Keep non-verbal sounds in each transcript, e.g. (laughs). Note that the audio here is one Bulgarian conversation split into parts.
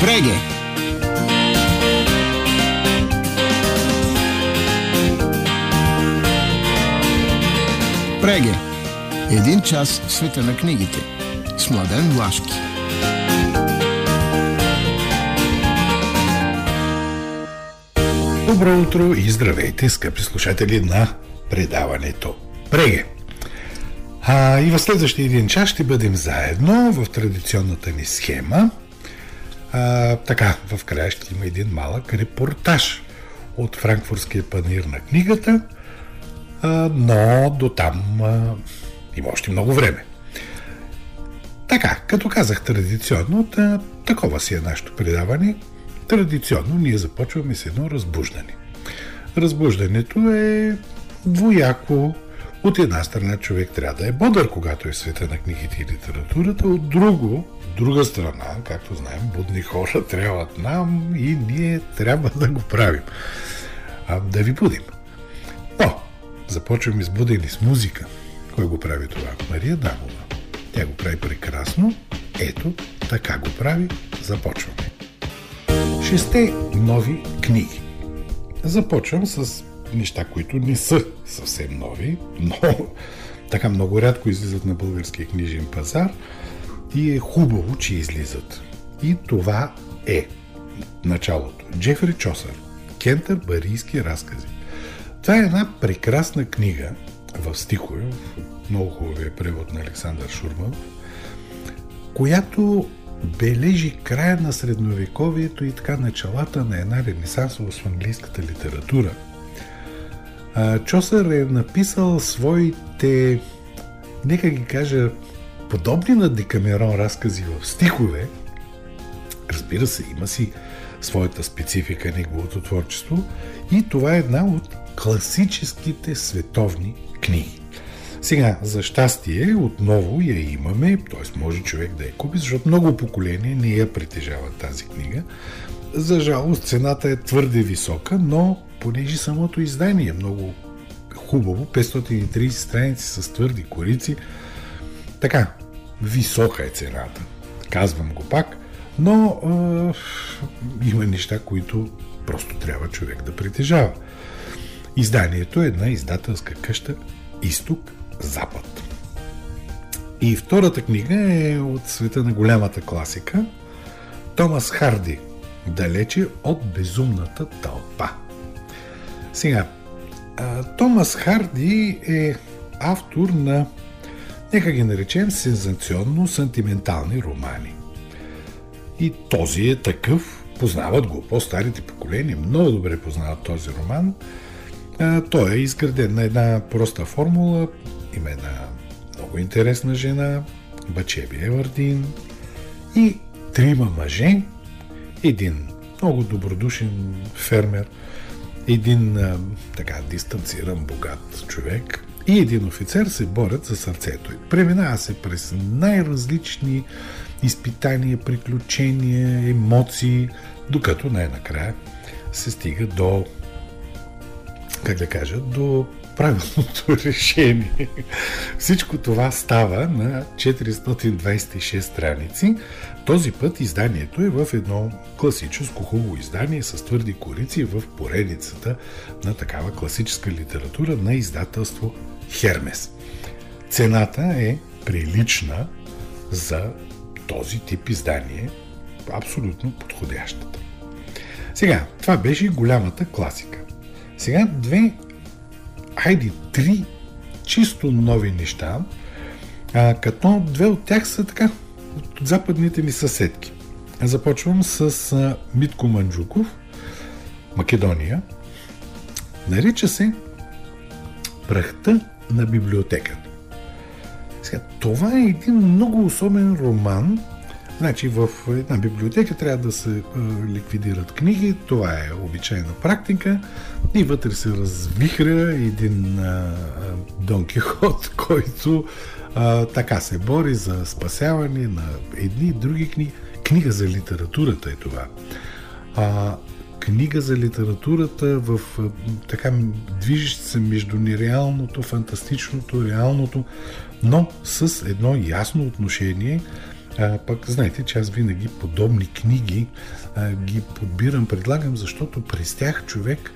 Преге! Преге! Един час в света на книгите с Младен Влашки. Добро утро и здравейте, скъпи слушатели на предаването Преге! А, и в следващия един час ще бъдем заедно в традиционната ни схема. А, така, в края ще има един малък репортаж от Франкфуртския панир на книгата, а, но до там а, има още много време. Така, като казах традиционно, та, такова си е нашето предаване. Традиционно ние започваме с едно разбуждане. Разбуждането е двояко. От една страна човек трябва да е бодър, когато е света на книгите и литературата, от друго, друга страна, както знаем, будни хора трябват нам и ние трябва да го правим. А, да ви будим. Но, започваме с будени с музика. Кой го прави това? Мария Дамова. Тя го прави прекрасно. Ето, така го прави. Започваме. Шесте нови книги. Започвам с неща, които не са съвсем нови, но (laughs) така много рядко излизат на българския книжен пазар и е хубаво, че излизат. И това е началото. Джефри Чосър. Кентър Барийски разкази. Това е една прекрасна книга в стихове, в много хубавия превод на Александър Шурмов, която бележи края на средновековието и така началата на една ренесансово с английската литература. Чосър е написал своите, нека ги кажа, подобни на Декамерон разкази в стихове. Разбира се, има си своята специфика неговото творчество и това е една от класическите световни книги. Сега, за щастие, отново я имаме, т.е. може човек да я купи, защото много поколения не я притежават тази книга. За жалост, цената е твърде висока, но понеже самото издание е много хубаво, 530 страници с твърди корици, така, висока е цената. Казвам го пак, но е, има неща, които просто трябва човек да притежава. Изданието е една издателска къща Изток Запад. И втората книга е от света на голямата класика Томас Харди Далече от безумната тълпа. Сега, Томас Харди е автор на, нека ги наречем, сензационно-сантиментални романи. И този е такъв, познават го, по-старите поколения. Много добре познават този роман. Той е изграден на една проста формула, има една много интересна жена, Бачеби Евардин и трима мъже, един много добродушен фермер, един а, така дистанциран, богат човек и един офицер се борят за сърцето. Преминава се през най-различни изпитания, приключения, емоции, докато най-накрая се стига до как да кажа, до правилното (laughs) решение. Всичко това става на 426 страници. Този път изданието е в едно класическо хубаво издание с твърди корици в поредицата на такава класическа литература на издателство Хермес. Цената е прилична за този тип издание, абсолютно подходящата. Сега, това беше голямата класика. Сега две хайде, три чисто нови неща, а, като две от тях са така от западните ми съседки. Започвам с а, Митко Манджуков, Македония. Нарича се Прахта на библиотеката. Сега, това е един много особен роман, Значи в една библиотека трябва да се ликвидират книги, това е обичайна практика и вътре се развихря един а, Дон Кихот, (laughs) който а, така се бори за спасяване на едни и други книги. Книга за литературата е това. А, книга за литературата в така движещ се между нереалното, фантастичното, реалното, но с едно ясно отношение А, пък знаете, че аз винаги подобни книги а, ги подбирам, предлагам, защото през тях човек,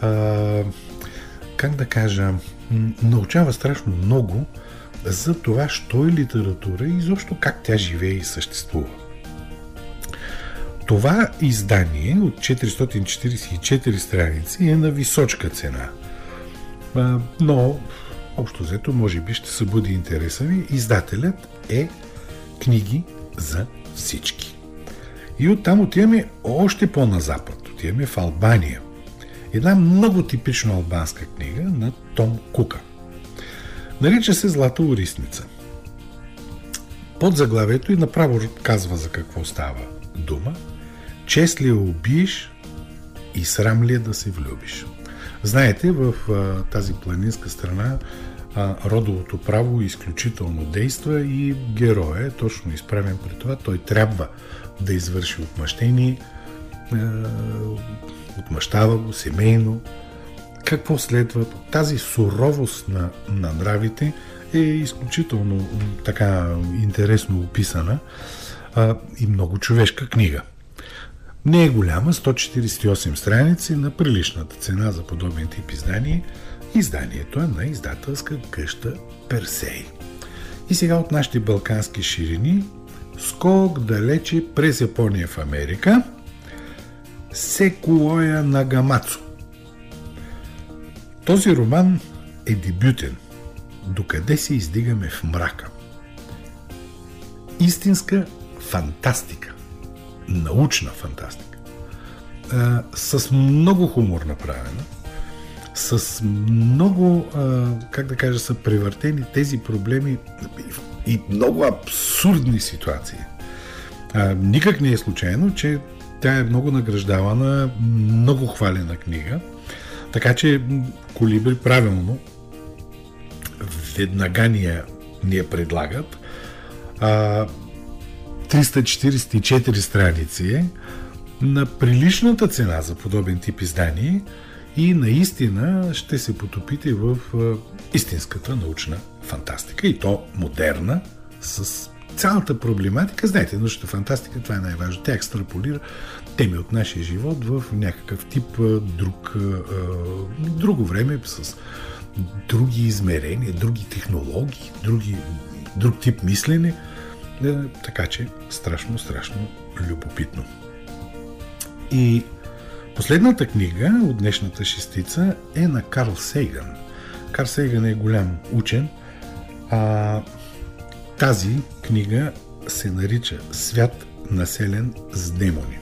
а, как да кажа, научава страшно много за това, що е литература и изобщо как тя живее и съществува. Това издание от 444 страници е на височка цена. Но, общо взето, може би ще събуди интереса ви. Издателят е книги за всички. И оттам отиваме още по-на запад. Отиваме в Албания. Една много типично албанска книга на Том Кука. Нарича се Злата орисница. Под заглавието и направо казва за какво става дума. Чест ли я убиеш и срам ли е да се влюбиш? Знаете, в а, тази планинска страна а, родовото право изключително действа и героя е точно изправен при това. Той трябва да извърши отмъщение, отмъщава го семейно. Какво следва? Тази суровост на, на нравите е изключително така интересно описана а, и много човешка книга. Не е голяма, 148 страници на приличната цена за подобен тип издание. Изданието е на издателска къща Персей. И сега от нашите балкански ширини скок далече през Япония в Америка Секуоя Нагамацу. Този роман е дебютен. Докъде се издигаме в мрака? Истинска фантастика научна фантастика. А, с много хумор направена, с много, а, как да кажа, са превъртени тези проблеми и много абсурдни ситуации. А, никак не е случайно, че тя е много награждавана, много хвалена книга, така че Колибри правилно веднага ни я, ни я предлагат. А, 344 страници е на приличната цена за подобен тип издание и наистина ще се потопите в истинската научна фантастика и то модерна с цялата проблематика. Знаете, научната фантастика, това е най-важно. Тя екстраполира теми от нашия живот в някакъв тип друг, друго време с други измерения, други технологии, други, друг тип мислене – е, така че страшно, страшно любопитно. И последната книга от днешната шестица е на Карл Сейган. Карл Сейган е голям учен, а тази книга се нарича Свят населен с демони.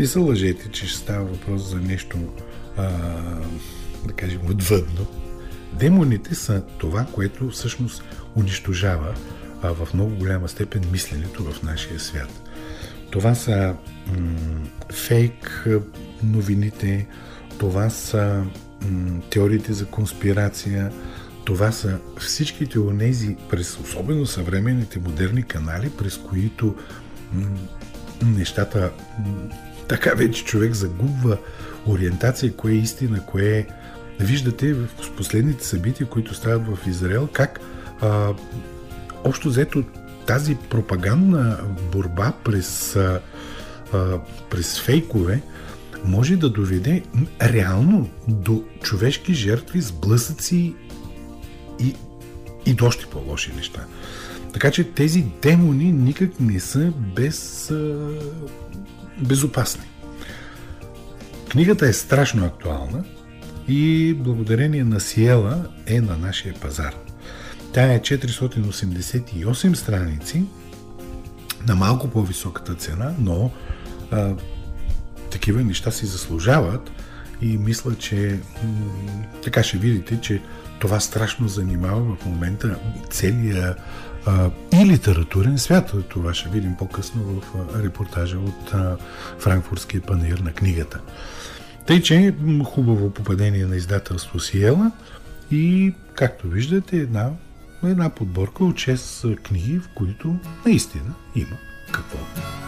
Не се лъжете, че ще става въпрос за нещо, а, да кажем, отвъдно. Демоните са това, което всъщност унищожава а в много голяма степен мисленето в нашия свят. Това са м- фейк новините, това са м- теориите за конспирация, това са всичките онези, през особено съвременните модерни канали, през които м- нещата така вече човек загубва ориентация, кое е истина, кое е... Виждате в последните събития, които стават в Израел, как а, общо взето тази пропагандна борба през, а, през фейкове може да доведе реално до човешки жертви, сблъсъци и, и до още по-лоши неща. Така че тези демони никак не са без, безопасни. Книгата е страшно актуална и благодарение на Сиела е на нашия пазар. Тя е 488 страници на малко по-високата цена, но а, такива неща си заслужават и мисля, че така ще видите, че това страшно занимава в момента целия и литературен свят. Това ще видим по-късно в репортажа от Франкфуртския панир на книгата. Тъй, че хубаво попадение на издателство Сиела и, както виждате, една една подборка от 6 книги, в които наистина има какво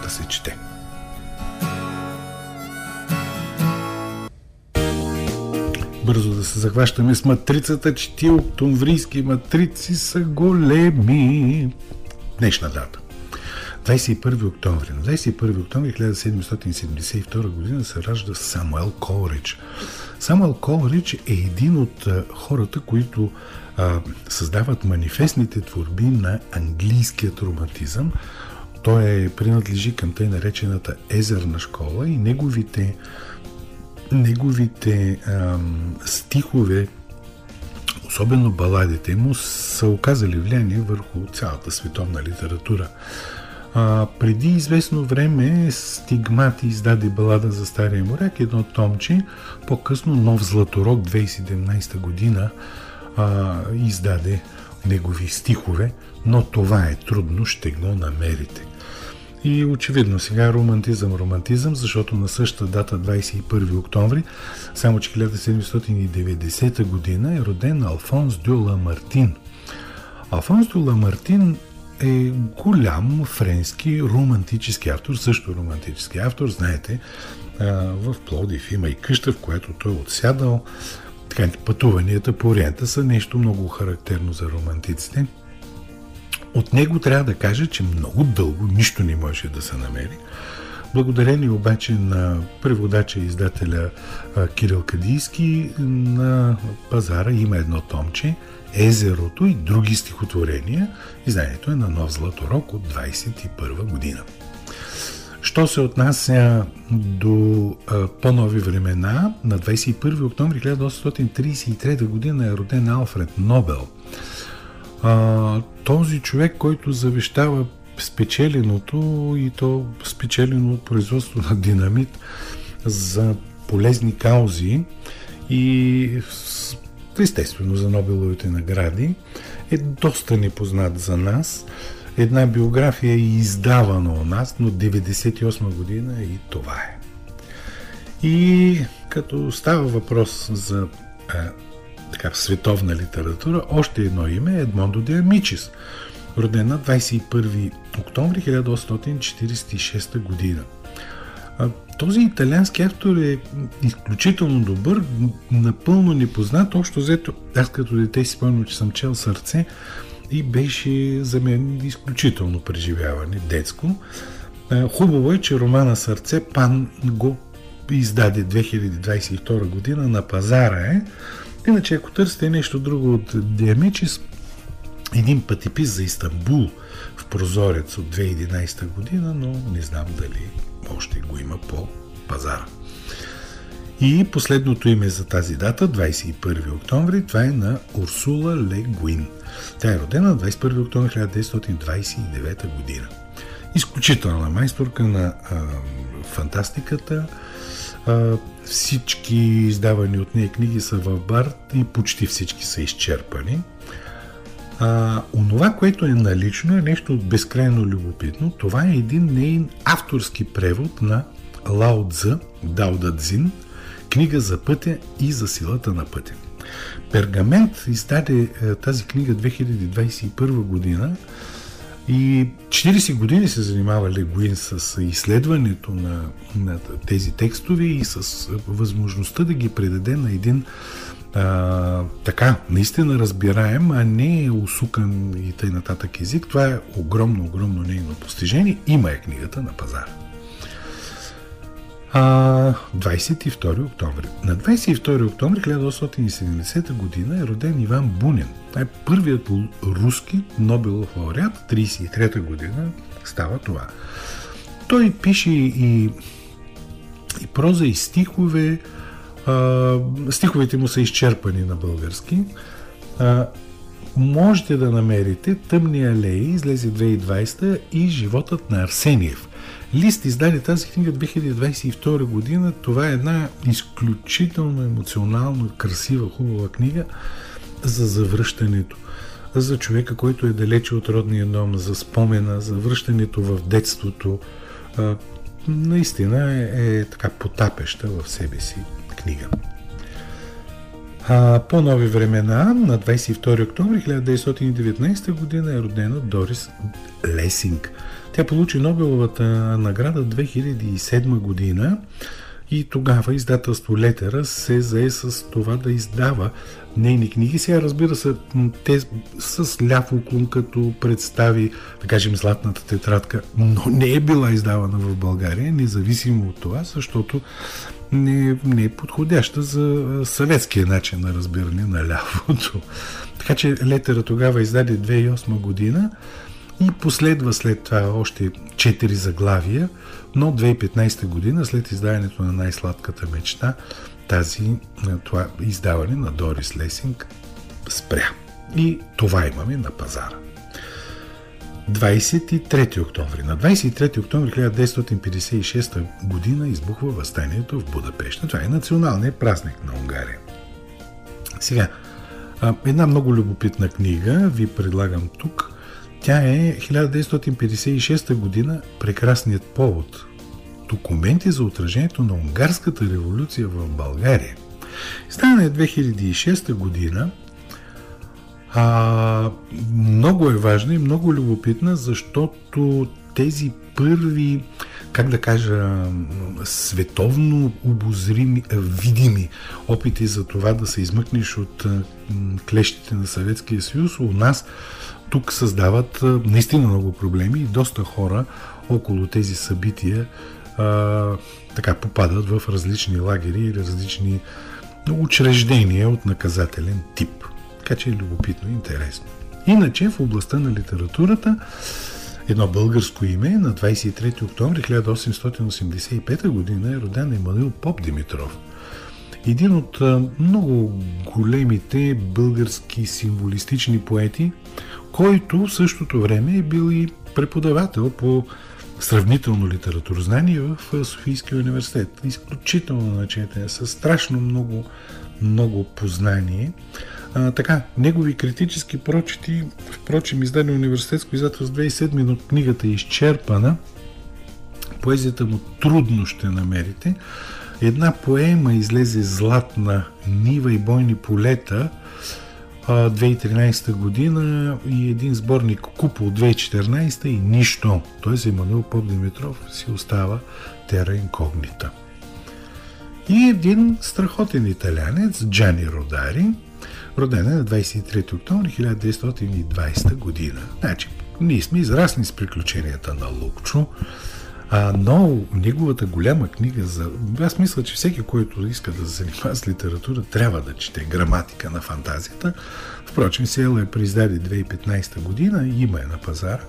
да се чете. Бързо да се захващаме с матрицата, че ти октомврийски матрици са големи. Днешна дата. 21 октомври. На 21 октомври 1772 година се ражда Самуел Колрич. Самуел Колрич е един от хората, които а, създават манифестните творби на английският романтизъм. Той е, принадлежи към тъй наречената езерна школа и неговите, неговите ам, стихове, особено баладите му, са оказали влияние върху цялата световна литература. А, преди известно време Стигмати издаде балада за Стария моряк, едно томче, по-късно Нов Златорок 2017 година а, издаде негови стихове, но това е трудно, ще го намерите. И очевидно сега романтизъм, романтизъм, защото на същата дата, 21 октомври, само че 1790 година е роден Алфонс Дюла Мартин. Алфонс Дюла Мартин е голям френски романтически автор, също романтически автор, знаете, в Плодив има и къща, в която той е отсядал. Така, пътуванията по Ориента са нещо много характерно за романтиците. От него трябва да кажа, че много дълго нищо не може да се намери. Благодарение обаче на преводача и издателя Кирил Кадийски на пазара има едно томче Езерото и други стихотворения. Изданието е на Нов Златорок от 21 година. Що се отнася до а, по-нови времена, на 21 октомври 1833 година е роден Алфред Нобел. А, този човек, който завещава спечеленото и то спечелено от производство на динамит за полезни каузи и естествено за Нобеловите награди, е доста непознат за нас. Една биография е издавана у нас, но 98 година и това е. И като става въпрос за така, световна литература, още едно име е Едмондо де Амичис, роден на 21 октомври 1846 година. Този италиански автор е изключително добър, напълно непознат. Общо взето, аз като дете си спомням, че съм чел сърце и беше за мен изключително преживяване, детско. Хубаво е, че романа Сърце Пан го издаде 2022 година на пазара е. Иначе, ако търсите нещо друго от Диамечис, един пътипис за Истанбул в прозорец от 2011 година, но не знам дали още го има по пазара. И последното име за тази дата, 21 октомври, това е на Урсула Ле Гуин. Тя е родена на 21 октомври 1929 година. Изключителна майсторка на а, фантастиката. А, всички издавани от нея книги са в Барт и почти всички са изчерпани. А, онова, което е налично, е нещо безкрайно любопитно. Това е един нейн авторски превод на Лао Цзъ, Дао Цзин, книга за пътя и за силата на пътя. Пергамент издаде е, тази книга 2021 година и 40 години се занимава Легуин с изследването на, на тези текстове и с възможността да ги предаде на един а, така, наистина разбираем, а не усукан и тъй нататък език. Това е огромно, огромно нейно постижение. Има е книгата на пазара. А, 22 октомври. На 22 октомври 1870 година е роден Иван Бунин. Това е първият руски Нобелов лауреат. 33 година става това. Той пише и, и проза, и стихове, а, стиховете му са изчерпани на български. А, можете да намерите Тъмни алеи, излезе 2020 и Животът на Арсениев. Лист издаде тази книга 2022 година. Това е една изключително емоционално красива, хубава книга за завръщането. За човека, който е далече от родния дом, за спомена, за връщането в детството. А, наистина е, е така потапеща в себе си книга. А, по нови времена, на 22 октомври 1919 година е родена Дорис Лесинг. Тя получи Нобеловата награда 2007 година и тогава издателство Летера се зае с това да издава нейни книги. Сега разбира се, те с ляв уклон, като представи, да кажем, Златната тетрадка, но не е била издавана в България, независимо от това, защото не, не е подходяща за съветския начин на разбиране на лявото. Така че Летера тогава издаде 2008 година и последва след това още 4 заглавия, но 2015 година, след издаването на най-сладката мечта, тази, това издаване на Дорис Лесинг спря. И това имаме на пазара. 23 октомври. На 23 октомври 1956 година избухва възстанието в Будапешта. Това е националният празник на Унгария. Сега, една много любопитна книга ви предлагам тук. Тя е 1956 година Прекрасният повод. Документи за отражението на унгарската революция в България. Стана е 2006 година а, много е важна и много любопитна, защото тези първи, как да кажа, световно обозрими, видими опити за това да се измъкнеш от клещите на Съветския съюз, у нас тук създават наистина много проблеми и доста хора около тези събития а, така попадат в различни лагери или различни учреждения от наказателен тип. Така че е любопитно и интересно. Иначе в областта на литературата едно българско име на 23 октомври 1885 година е роден Емануил Поп Димитров. Един от много големите български символистични поети, който в същото време е бил и преподавател по сравнително литературознание в Софийския университет. Изключително начетен, с страшно много, много познание. А, така, негови критически прочити, впрочем, издаден университетско издателство 2007, но книгата е изчерпана. Поезията му трудно ще намерите. Една поема излезе Златна нива и бойни полета 2013 година и един сборник Купол 2014 и нищо. Т.е. Емануил Поп си остава тера инкогнита. И един страхотен италянец, Джани Родари, роден е на 23 октомври 1920 година. Значи, ние сме израсли с приключенията на Лукчо, а, но неговата голяма книга за... Аз мисля, че всеки, който иска да се занимава с литература, трябва да чете граматика на фантазията. Впрочем, Села е преиздаде 2015 година, има е на пазара.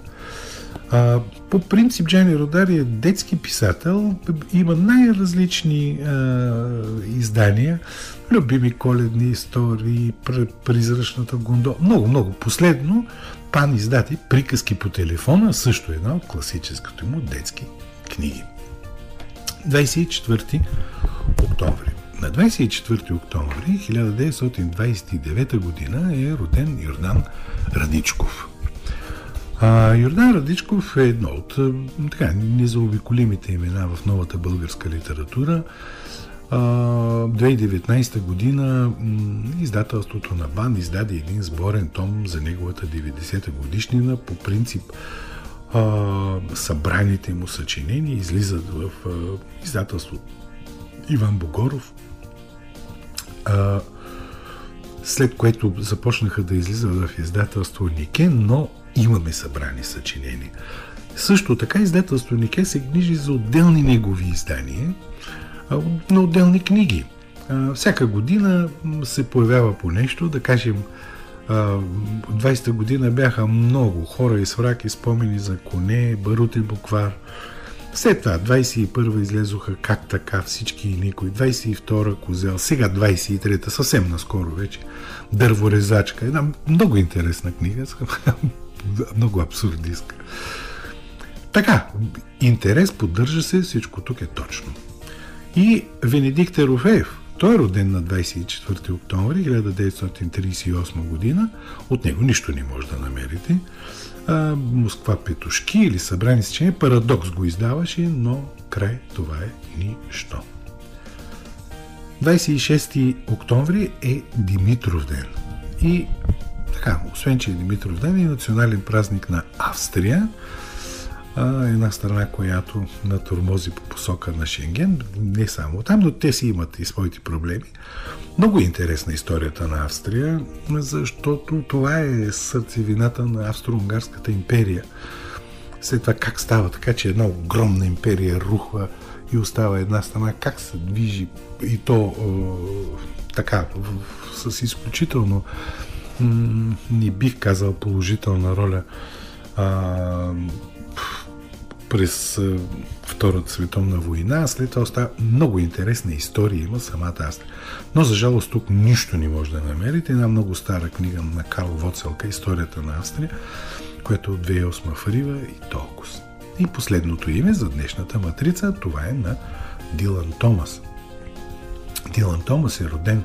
А, по принцип Джани Родари е детски писател, има най-различни а, издания, любими коледни истории, призрачната гондо, много, много. Последно, пан издати приказки по телефона, също една от класическото му детски книги. 24 октомври. На 24 октомври 1929 година е роден Йордан Радичков. А, Йордан Радичков е едно от така, незаобиколимите имена в новата българска литература. 2019 година издателството на БАН издаде един сборен том за неговата 90-та годишнина. По принцип събраните му съчинения излизат в издателство Иван Богоров. След което започнаха да излизат в издателство Нике, но имаме събрани съчинения. Също така издателство Нике се гнижи за отделни негови издания на отделни книги. Всяка година се появява по нещо, да кажем 20-та година бяха много хора и сврак и спомени за коне, барут и буквар. След това 21-а излезоха как така всички и никой. 22-а козел, сега 23-та, съвсем наскоро вече. Дърворезачка. Една много интересна книга, (laughs) много абсурдистка. Така, интерес поддържа се, всичко тук е точно. И Венедикт Ерофеев, той е роден на 24 октомври 1938 година. От него нищо не може да намерите. А, Москва петушки или събрани сечения. Парадокс го издаваше, но край това е нищо. 26 октомври е Димитров ден. И така, освен, че е Димитров ден, е национален празник на Австрия. А, една страна, която натормози по посока на Шенген. Не само там, но те си имат и своите проблеми. Много е интересна историята на Австрия, защото това е сърцевината на Австро-Унгарската империя. След това как става така, че една огромна империя рухва и остава една страна, как се движи и то е, така, в, с изключително не бих казал положителна роля а, през Втората световна война. След това остава много интересна история има самата Австрия. Но за жалост тук нищо не може да намерите. Една много стара книга на Карл Воцелка Историята на Австрия, която от 2008 в Рива и толкова. И последното име за днешната матрица, това е на Дилан Томас. Дилан Томас е роден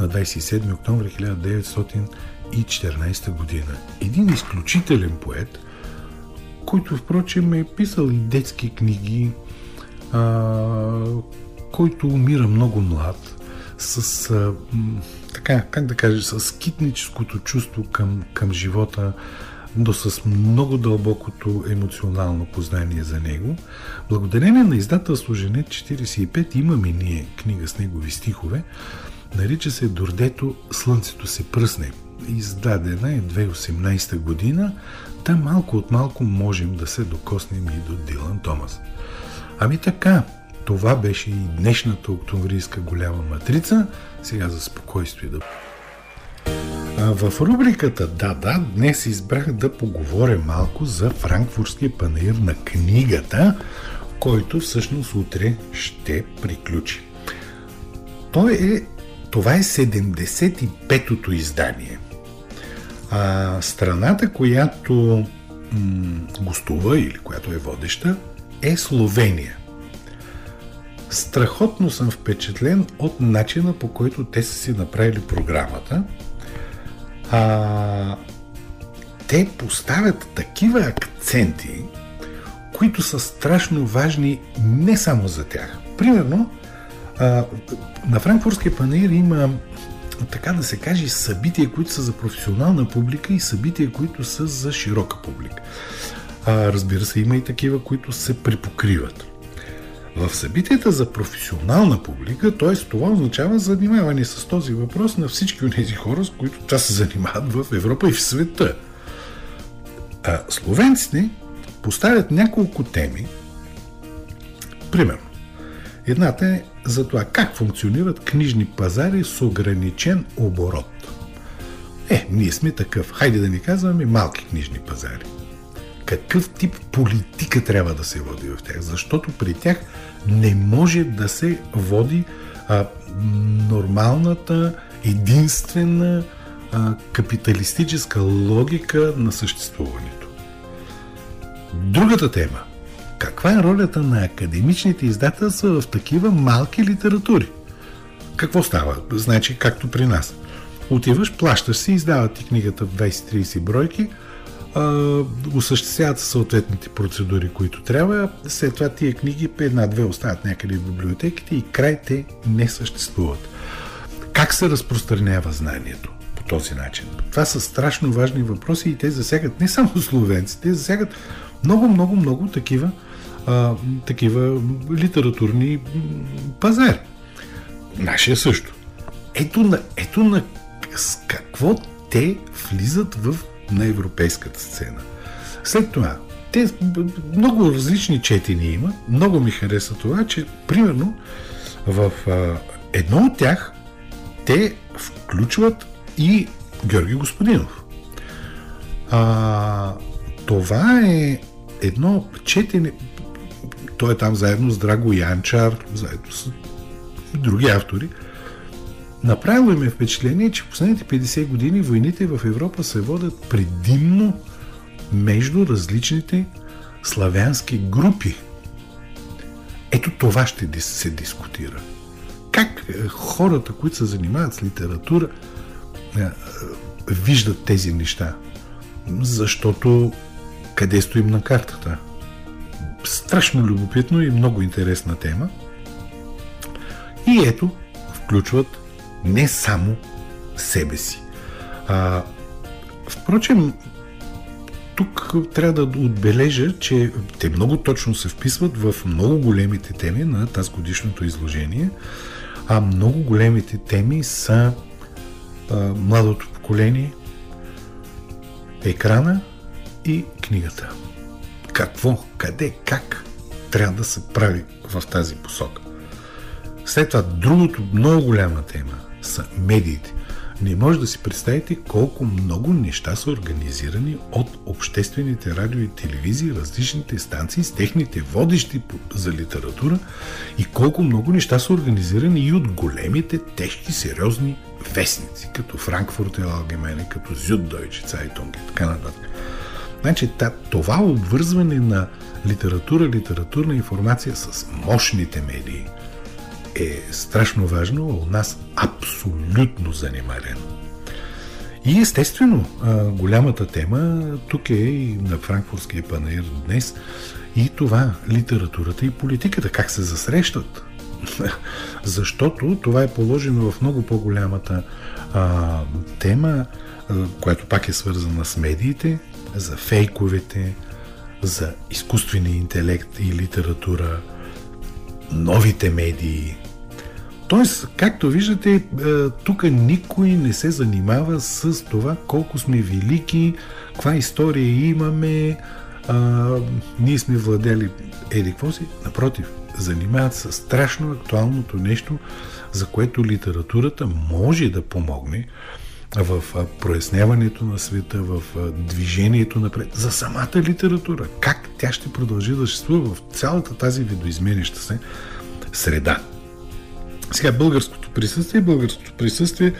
на 27 октомври 1914 година. Един изключителен поет, който впрочем е писал и детски книги, а, който умира много млад, с а, така, как да кажа, с китническото чувство към, към живота, но с много дълбокото емоционално познание за него. Благодарение на издателство Женет 45 имаме ние книга с негови стихове. Нарича се Дордето Слънцето се пръсне. Издадена е 2018 година. Там малко от малко можем да се докоснем и до Дилан Томас. Ами така, това беше и днешната октомврийска голяма матрица. Сега за спокойствие да в рубриката Да, да, днес избрах да поговоря малко за франкфуртския панаир на книгата, който всъщност утре ще приключи. Той е, това е 75-то издание. А страната, която м- гостува или която е водеща, е Словения. Страхотно съм впечатлен от начина по който те са си направили програмата – а, те поставят такива акценти, които са страшно важни не само за тях. Примерно, а, на Франкфуртския панер има така да се каже, събития, които са за професионална публика и събития, които са за широка публика. А, разбира се, има и такива, които се припокриват. В събитията за професионална публика, т.е. това означава занимаване с този въпрос на всички от тези хора, с които това се занимават в Европа и в света. А словенците поставят няколко теми. Примерно, едната е за това как функционират книжни пазари с ограничен оборот. Е, ние сме такъв. Хайде да ни казваме малки книжни пазари какъв тип политика трябва да се води в тях, защото при тях не може да се води а, нормалната, единствена а, капиталистическа логика на съществуването. Другата тема. Каква е ролята на академичните издателства в такива малки литератури? Какво става? Значи, както при нас. Отиваш, плащаш си, издават ти книгата в 20-30 бройки – осъществяват съответните процедури, които трябва. След това тия книги, една-две остават някъде в библиотеките и край те не съществуват. Как се разпространява знанието по този начин? Това са страшно важни въпроси и те засягат не само (laughs) словенците, те засягат много, много, много такива, а, такива литературни пазари. Нашия също. Ето на, ето на с какво те влизат в на европейската сцена. След това, те много различни четения има. Много ми хареса това, че примерно в а, едно от тях те включват и Георги Господинов. А, това е едно четене. Той е там заедно с Драго Янчар, заедно с други автори. Направило им е впечатление, че последните 50 години войните в Европа се водят предимно между различните славянски групи. Ето това ще се дискутира. Как е, хората, които се занимават с литература, е, е, виждат тези неща? Защото къде стоим на картата? Страшно любопитно и много интересна тема. И ето, включват не само себе си. А, впрочем, тук трябва да отбележа, че те много точно се вписват в много големите теми на тази годишното изложение, а много големите теми са а, младото поколение, екрана и книгата. Какво, къде, как трябва да се прави в тази посока. След това другото много голяма тема са медиите. Не може да си представите колко много неща са организирани от обществените радио и телевизии, различните станции с техните водещи за литература и колко много неща са организирани и от големите, тежки, сериозни вестници, като Франкфурт Allgemeine, като Süddeutsche Zeitung и така нататък. Значи това обвързване на литература, литературна информация с мощните медии – е страшно важно, а у нас абсолютно занимарено. И естествено, голямата тема тук е и на Франкфуртския панаир днес и това литературата и политиката, как се засрещат. (laughs) Защото това е положено в много по-голямата а, тема, която пак е свързана с медиите, за фейковете, за изкуствения интелект и литература, новите медии, Тоест, както виждате, е, тук никой не се занимава с това колко сме велики, каква история имаме, а, ние сме владели еди какво си. Напротив, занимават се страшно актуалното нещо, за което литературата може да помогне в проясняването на света, в движението напред, за самата литература. Как тя ще продължи да съществува в цялата тази видоизменяща се среда. Сега българското присъствие, българското присъствие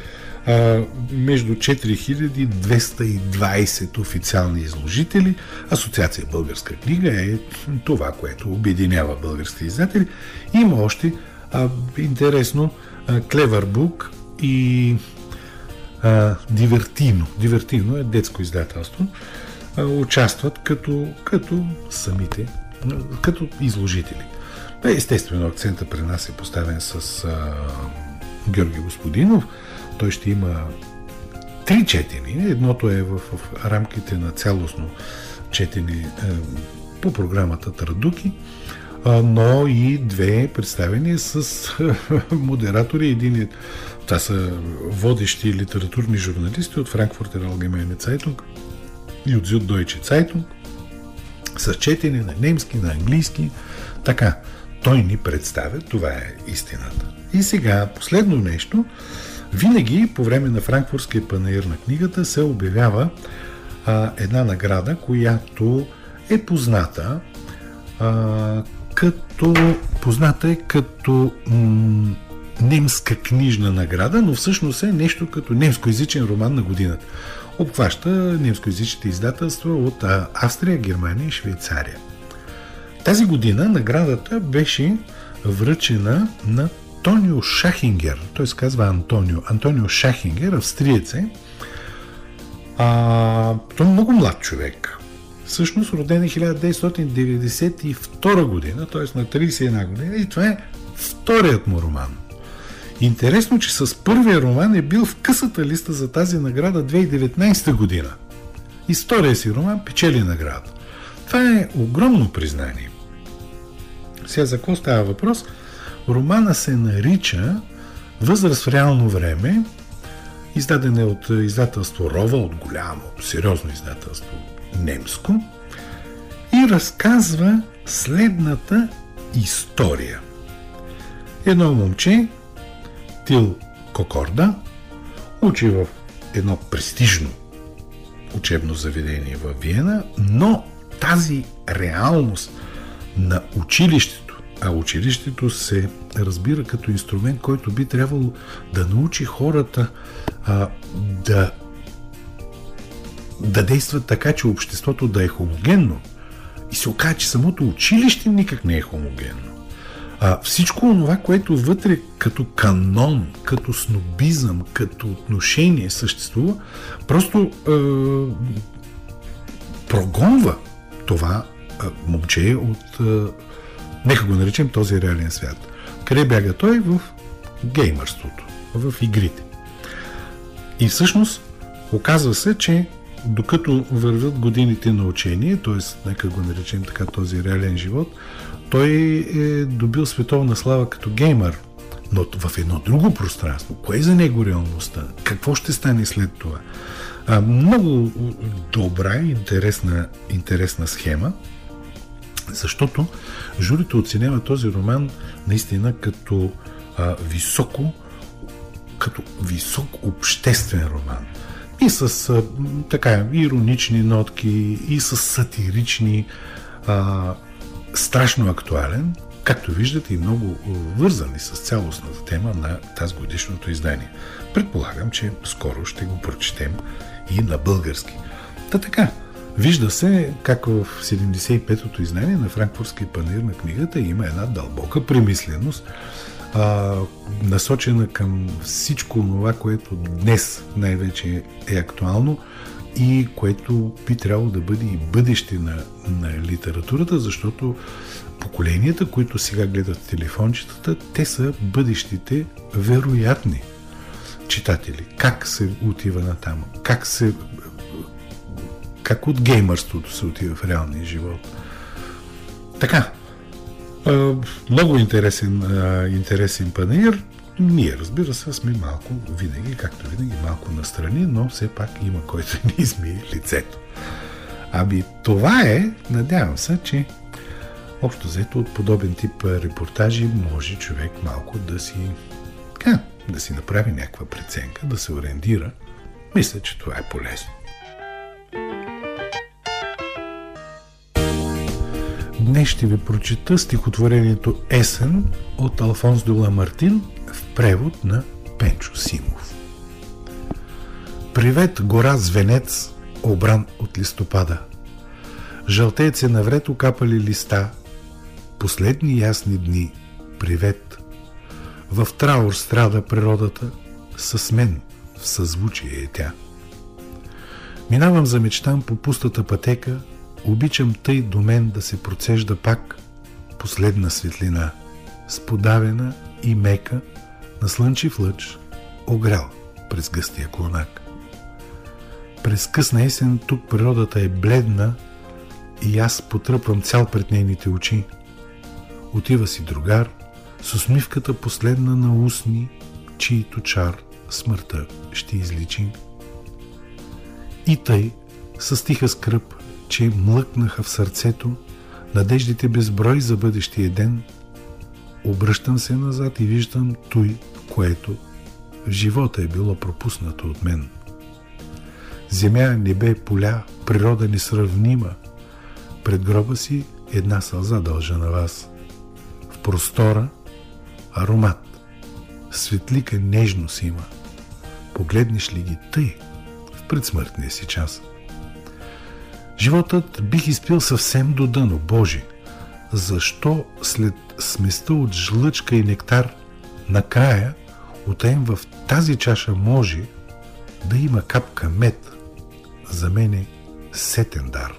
а, между 4220 официални изложители. Асоциация Българска книга е това, което обединява българските издатели. Има още а, интересно Клевър Бук и а, Дивертино. Дивертино е детско издателство. Участват като, като самите, като изложители. Естествено, акцента при нас е поставен с а, Георги Господинов. Той ще има три четени. Едното е в, в рамките на цялостно четени е, по програмата Традуки, но и две представени с (laughs) модератори. Един е, това са водещи литературни журналисти от Франкфуртер Allgemeine Zeitung и от Süddeutsche Zeitung с четене на немски, на английски. Така, той ни представя, това е истината. И сега, последно нещо, винаги по време на Франкфуртския панаир на книгата се обявява а, една награда, която е позната а, като позната е като м- немска книжна награда, но всъщност е нещо като немскоязичен роман на годината. Обхваща немскоязичните издателства от Австрия, Германия и Швейцария. Тази година наградата беше връчена на Тонио Шахингер. Той се казва Антонио. Антонио Шахингер, австриец е. А, той е много млад човек. Всъщност роден е 1992 година, т.е. на 31 година и това е вторият му роман. Интересно, че с първия роман е бил в късата листа за тази награда 2019 година. История си роман печели награда. Това е огромно признание. Сега за какво става въпрос? Романа се нарича Възраст в реално време, издаден е от издателство Рова, от голямо, сериозно издателство немско, и разказва следната история. Едно момче, Тил Кокорда, учи в едно престижно учебно заведение в Виена, но тази реалност – на училището. А училището се разбира като инструмент, който би трябвало да научи хората а, да, да действат така, че обществото да е хомогенно. И се оказа, че самото училище никак не е хомогенно. А, всичко това, което вътре като канон, като снобизъм, като отношение съществува, просто е, прогонва това момче от, нека го наречем, този реален свят. Къде бяга той? В геймърството, в игрите. И всъщност оказва се, че докато вървят годините на учение, т.е. нека го наречем така този реален живот, той е добил световна слава като геймър, но в едно друго пространство. Кое е за него реалността? Какво ще стане след това? А, много добра интересна, интересна схема, защото журито оценява този роман наистина като а, високо като висок обществен роман. И с така иронични нотки, и с сатирични, а, страшно актуален, както виждате и много вързани с цялостната тема на тази годишното издание. Предполагам, че скоро ще го прочетем и на български. Та така, вижда се как в 75-то издание на Франкфуртски панир на книгата има една дълбока премисленост, а, насочена към всичко това, което днес най-вече е актуално и което би трябвало да бъде и бъдеще на, на литературата, защото поколенията, които сега гледат телефончетата, те са бъдещите вероятни читатели. Как се отива на там? Как се как от геймърството се отива в реалния живот. Така, много интересен, интересен панир. Ние, разбира се, сме малко, винаги, както винаги, малко настрани, но все пак има който ни измие лицето. Ами това е, надявам се, че общо взето от подобен тип репортажи може човек малко да си, да си направи някаква преценка, да се ориентира. Мисля, че това е полезно. Днес ще ви прочита стихотворението Есен от Алфонс Дула Мартин в превод на Пенчо Симов. Привет, гора Звенец, обран от листопада. Жълтеец е навред окапали листа, последни ясни дни, привет. В траур страда природата, с мен в съзвучие е тя. Минавам за мечтам по пустата пътека – Обичам тъй до мен да се процежда пак последна светлина, сподавена и мека на слънчев лъч, огрял през гъстия клонак. През късна есен тук природата е бледна и аз потръпвам цял пред нейните очи. Отива си другар с усмивката последна на устни, чието чар смъртта ще изличи. И тъй, с тиха скръп, че млъкнаха в сърцето надеждите безброй за бъдещия ден, обръщам се назад и виждам той, което в живота е било пропуснато от мен. Земя, небе, поля, природа несравнима. Пред гроба си една сълза дължа на вас. В простора аромат, светлика нежност има. Погледнеш ли ги тъй в предсмъртния си час – Животът бих изпил съвсем до дъно, Боже. Защо след сместа от жлъчка и нектар, накрая, отаем в тази чаша може да има капка мед, за мене сетен дар.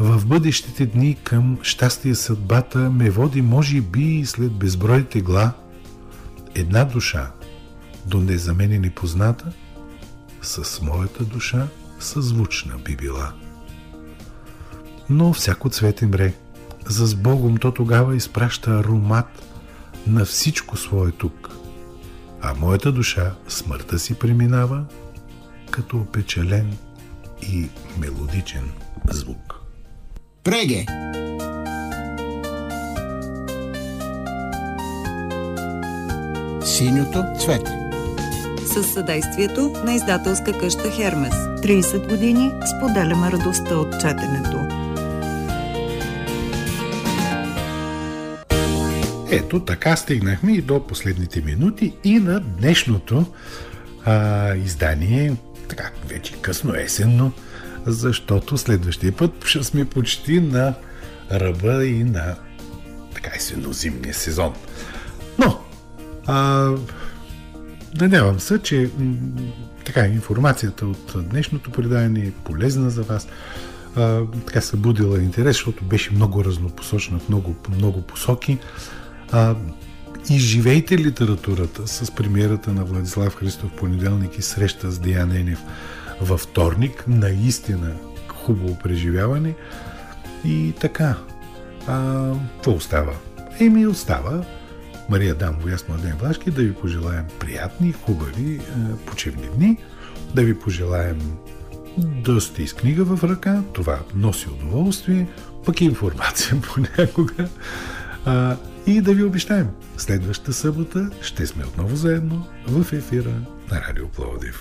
В бъдещите дни към щастие съдбата ме води, може би, след безброй тегла, една душа, донде за мене непозната, с моята душа – съзвучна би била. Но всяко цвете мре. За с Богом то тогава изпраща аромат на всичко свое тук. А моята душа смъртта си преминава като опечален и мелодичен звук. Преге! Синьото цвете с съдействието на издателска къща Хермес. 30 години споделяме радостта от четенето. Ето така стигнахме и до последните минути и на днешното а, издание, така вече късно есенно, защото следващия път ще сме почти на ръба и на така есенно-зимния сезон. Но, а, Надявам се, че така, информацията от днешното предаване е полезна за вас. А, така събудила интерес, защото беше много разнопосочна много, много посоки. А, изживейте литературата с премиерата на Владислав Христов понеделник и среща с Диан Енев във вторник. Наистина хубаво преживяване. И така. А, какво остава? Еми остава Мария Дамова и аз Младен Влашки да ви пожелаем приятни, хубави е, почивни дни, да ви пожелаем да сте с книга в ръка, това носи удоволствие, пък и информация (laughs) понякога. А, и да ви обещаем, следващата събота ще сме отново заедно в ефира на Радио Пловдив.